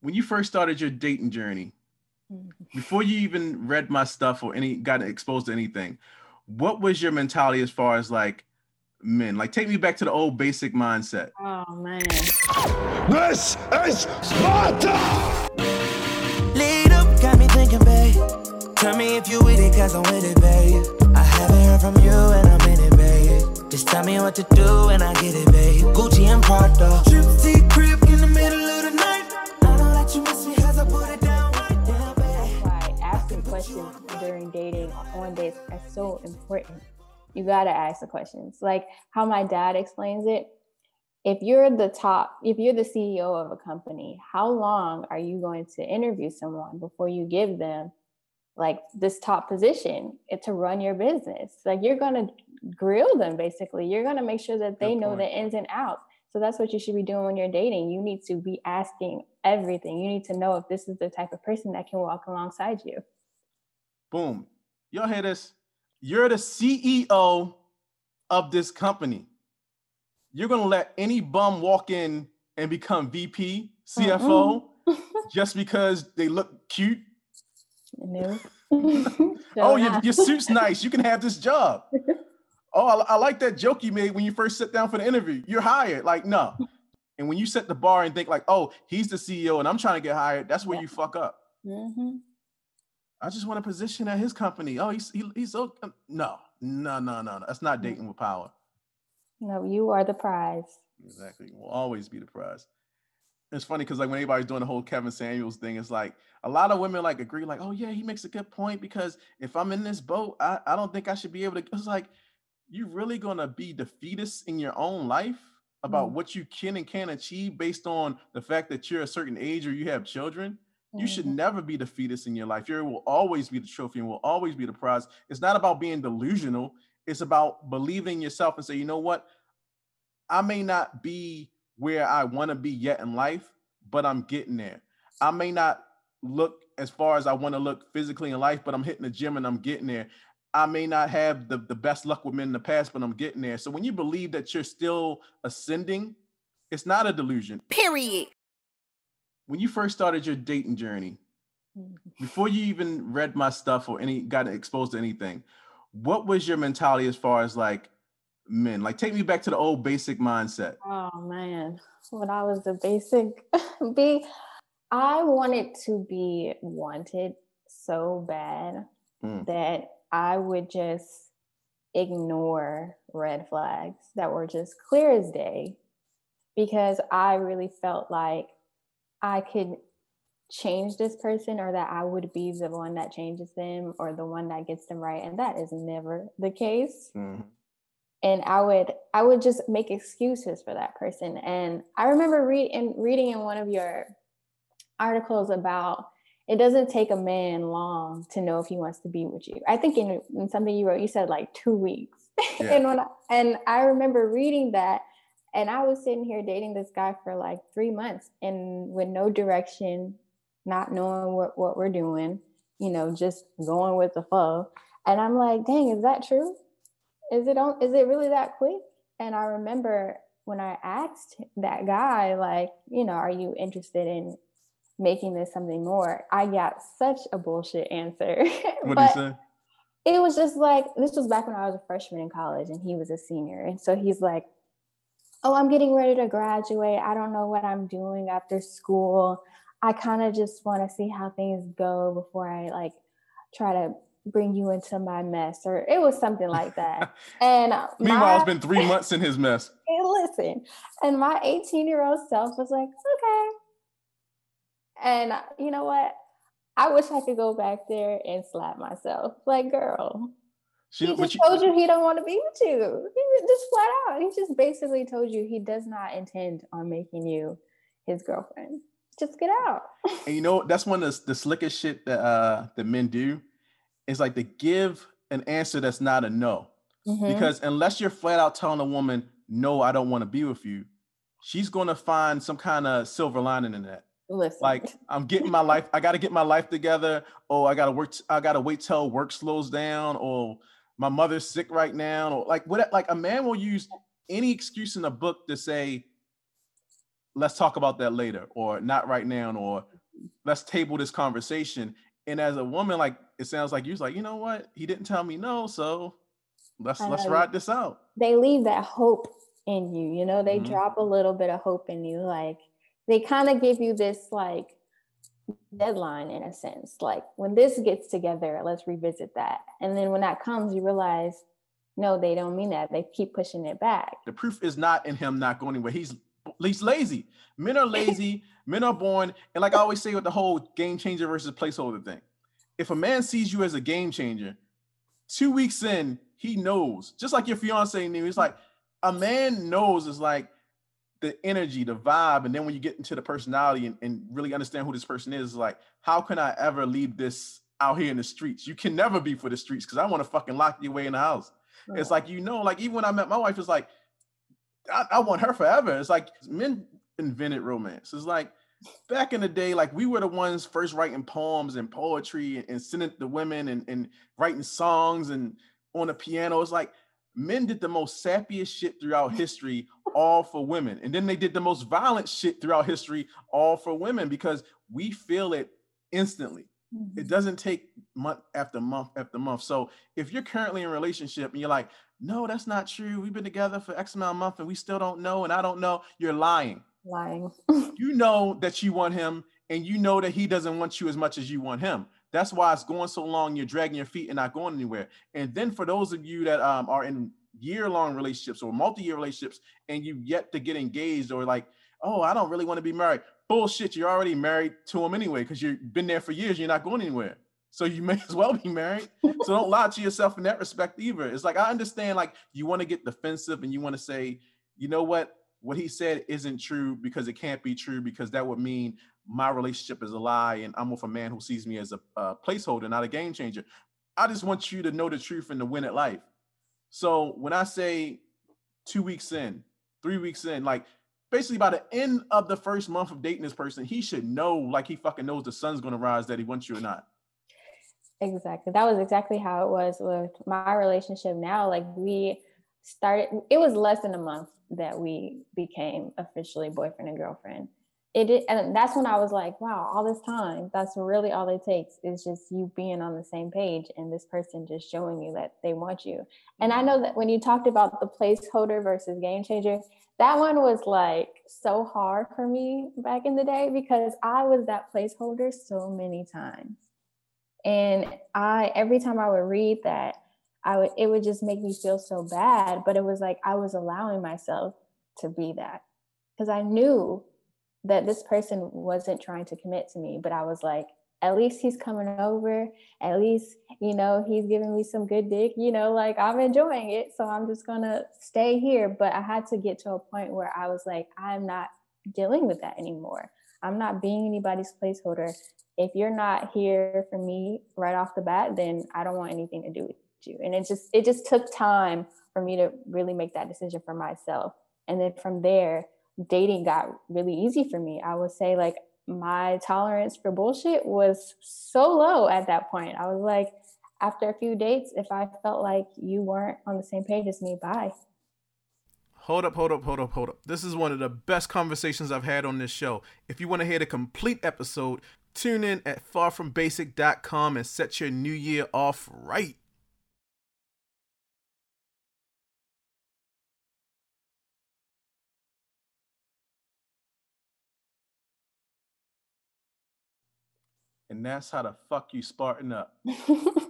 when you first started your dating journey, before you even read my stuff or any got exposed to anything, what was your mentality as far as like men? Like take me back to the old basic mindset. Oh man. This is Sparta! Lead up, got me thinking, babe. Tell me if you with it, cause I'm with it, babe. I haven't heard from you and I'm in it, babe. Just tell me what to do and I get it, babe. Gucci and Prada. Trip questions during dating on dates is so important. You gotta ask the questions. Like how my dad explains it. If you're the top, if you're the CEO of a company, how long are you going to interview someone before you give them like this top position it, to run your business? Like you're gonna grill them basically. You're gonna make sure that they Good know point. the ins and outs. So that's what you should be doing when you're dating. You need to be asking everything. You need to know if this is the type of person that can walk alongside you. Boom. Y'all hear this? You're the CEO of this company. You're gonna let any bum walk in and become VP, CFO, just because they look cute. No. oh, your, your suit's nice. You can have this job. Oh, I, I like that joke you made when you first sit down for the interview. You're hired. Like, no. And when you set the bar and think like, oh, he's the CEO and I'm trying to get hired, that's where you fuck up. hmm I just want a position at his company. Oh, he's he, he's so no, no, no, no, no. That's not dating with power. No, you are the prize. Exactly. Will always be the prize. It's funny because like when everybody's doing the whole Kevin Samuels thing, it's like a lot of women like agree, like, oh yeah, he makes a good point because if I'm in this boat, I, I don't think I should be able to. It's like, you really gonna be defeatist in your own life about Mm. what you can and can't achieve based on the fact that you're a certain age or you have children? You should Mhm. never be the fetus in your life. You will always be the trophy and will always be the prize. It's not about being delusional. It's about believing in yourself and say, you know what? I may not be where I want to be yet in life, but I'm getting there. I may not look as far as I want to look physically in life, but I'm hitting the gym and I'm getting there. I may not have the, the best luck with men in the past, but I'm getting there. So when you believe that you're still ascending, it's not a delusion. Period. When you first started your dating journey, Mhm. before you even read my stuff or any got exposed to anything, what was your mentality as far as like men? Like take me back to the old basic mindset. Oh man, when I was a basic B, I wanted to be wanted so bad Mm. that I would just ignore red flags that were just clear as day because I really felt like I could change this person or that I would be the one that changes them or the one that gets them right. And that is never the case Mhm. and I would I would just make excuses for that person. And I remember read in, reading in one of your articles about it doesn't take a man long to know if he wants to be with you. I think in, in something you wrote, you said like two weeks. Yeah. and when I, and I remember reading that, and I was sitting here dating this guy for like three months, and with no direction, not knowing what what we're doing, you know, just going with the flow. And I'm like, dang, is that true? is it on is it really that quick and i remember when i asked that guy like you know are you interested in making this something more i got such a bullshit answer What did he say? it was just like this was back when i was a freshman in college and he was a senior and so he's like oh i'm getting ready to graduate i don't know what i'm doing after school i kind of just want to see how things go before i like try to bring you into my mess or it was something like that and Meanwhile, it's been three months in his mess. Hey, listen. And my 18 year old self was like, okay. And uh, you know what? I wish I could go back there and slap myself. Like, girl, She, he just you, told you he don't want to be with you. He just flat out. He just basically told you he does not intend on making you his girlfriend. Just get out. and you know that's one of the, the slickest shit that uh that men do. Is like to give an answer that's not a no. Mhm. Because unless you're flat out telling a woman, no, I don't want to be with you, she's gonna find some kind of silver lining in that. listen, Like I'm getting my life, I gotta get my life together. Oh, I gotta work, I gotta wait till work slows down, or my mother's sick right now, or like what like a man will use any excuse in a book to say, let's talk about that later, or not right now, or let's table this conversation. And as a woman, like it sounds like you're like, you know what? He didn't tell me no, so let's let's ride this out. They leave that hope in you, you know, they mm-hmm. drop a little bit of hope in you. Like they kind of give you this like deadline in a sense. Like when this gets together, let's revisit that. And then when that comes, you realize, no, they don't mean that. They keep pushing it back. The proof is not in him not going anywhere. He's he's lazy. Men are lazy. men are born. And like I always say with the whole game changer versus placeholder thing, if a man sees you as a game changer, two weeks in, he knows. Just like your fiance knew. He's like, a man knows is like the energy, the vibe, and then when you get into the personality and, and really understand who this person is, like, how can I ever leave this out here in the streets? You can never be for the streets because I want to fucking lock you away in the house. It's like you know, like even when I met my wife, it's like I, I want her forever. It's like men invented romance. It's like back in the day, like we were the ones first writing poems and poetry and, and sending the women and, and writing songs and on the piano. It's like men did the most sappiest shit throughout history, all for women. And then they did the most violent shit throughout history, all for women, because we feel it instantly. Mm-hmm. It doesn't take month after month after month. So if you're currently in a relationship and you're like, no, that's not true. We've been together for X amount of months and we still don't know, and I don't know, you're lying. Lying. you know that you want him and you know that he doesn't want you as much as you want him. That's why it's going so long. You're dragging your feet and not going anywhere. And then for those of you that um, are in year-long relationships or multi-year relationships and you yet to get engaged or like, oh, I don't really want to be married. Bullshit. You're already married to him anyway because you've been there for years. You're not going anywhere. So you may as well be married. so don't lie to yourself in that respect either. It's like I understand like you want to get defensive and you want to say, you know what? What he said isn't true because it can't be true because that would mean my relationship is a lie and I'm with a man who sees me as a, a placeholder, not a game changer. I just want you to know the truth and to win at life. So when I say two weeks in, three weeks in, like basically by the end of the first month of dating this person, he should know, like he fucking knows the sun's gonna rise that he wants you or not. Exactly. That was exactly how it was with my relationship now. Like we started, it was less than a month that we became officially boyfriend and girlfriend it and that's when I was like, wow, all this time, that's really all it takes is just you being on the same page and this person just showing you that they want you. And I mm-hmm. know that when you talked about the placeholder versus game changer, that one was like so hard for me back in the day because I was that placeholder so many times. And I every time I would read that, I would it would just make me feel so bad, but it was like I was allowing myself to be that because I knew that this person wasn't trying to commit to me, but I was like, at least he's coming over. At least, you know, he's giving me some good dick, you know, like I'm enjoying it. So I'm just going to stay here. But I had to get to a point where I was like, I'm not dealing with that anymore. I'm not being anybody's placeholder. If you're not here for me right off the bat, then I don't want anything to do with you. And it just, it just took time for me to really make that decision for myself. And then from there, dating got really easy for me. I would say like my tolerance for bullshit was so low at that point. I was like, after a few dates, if I felt like you weren't on the same page as me, bye. Hold up, hold up, hold up, hold up. This is one of the best conversations I've had on this show. If you want to hear the complete episode, tune in at farfrombasyc.com and set your new year off right. And that's how the fuck you Spartan up.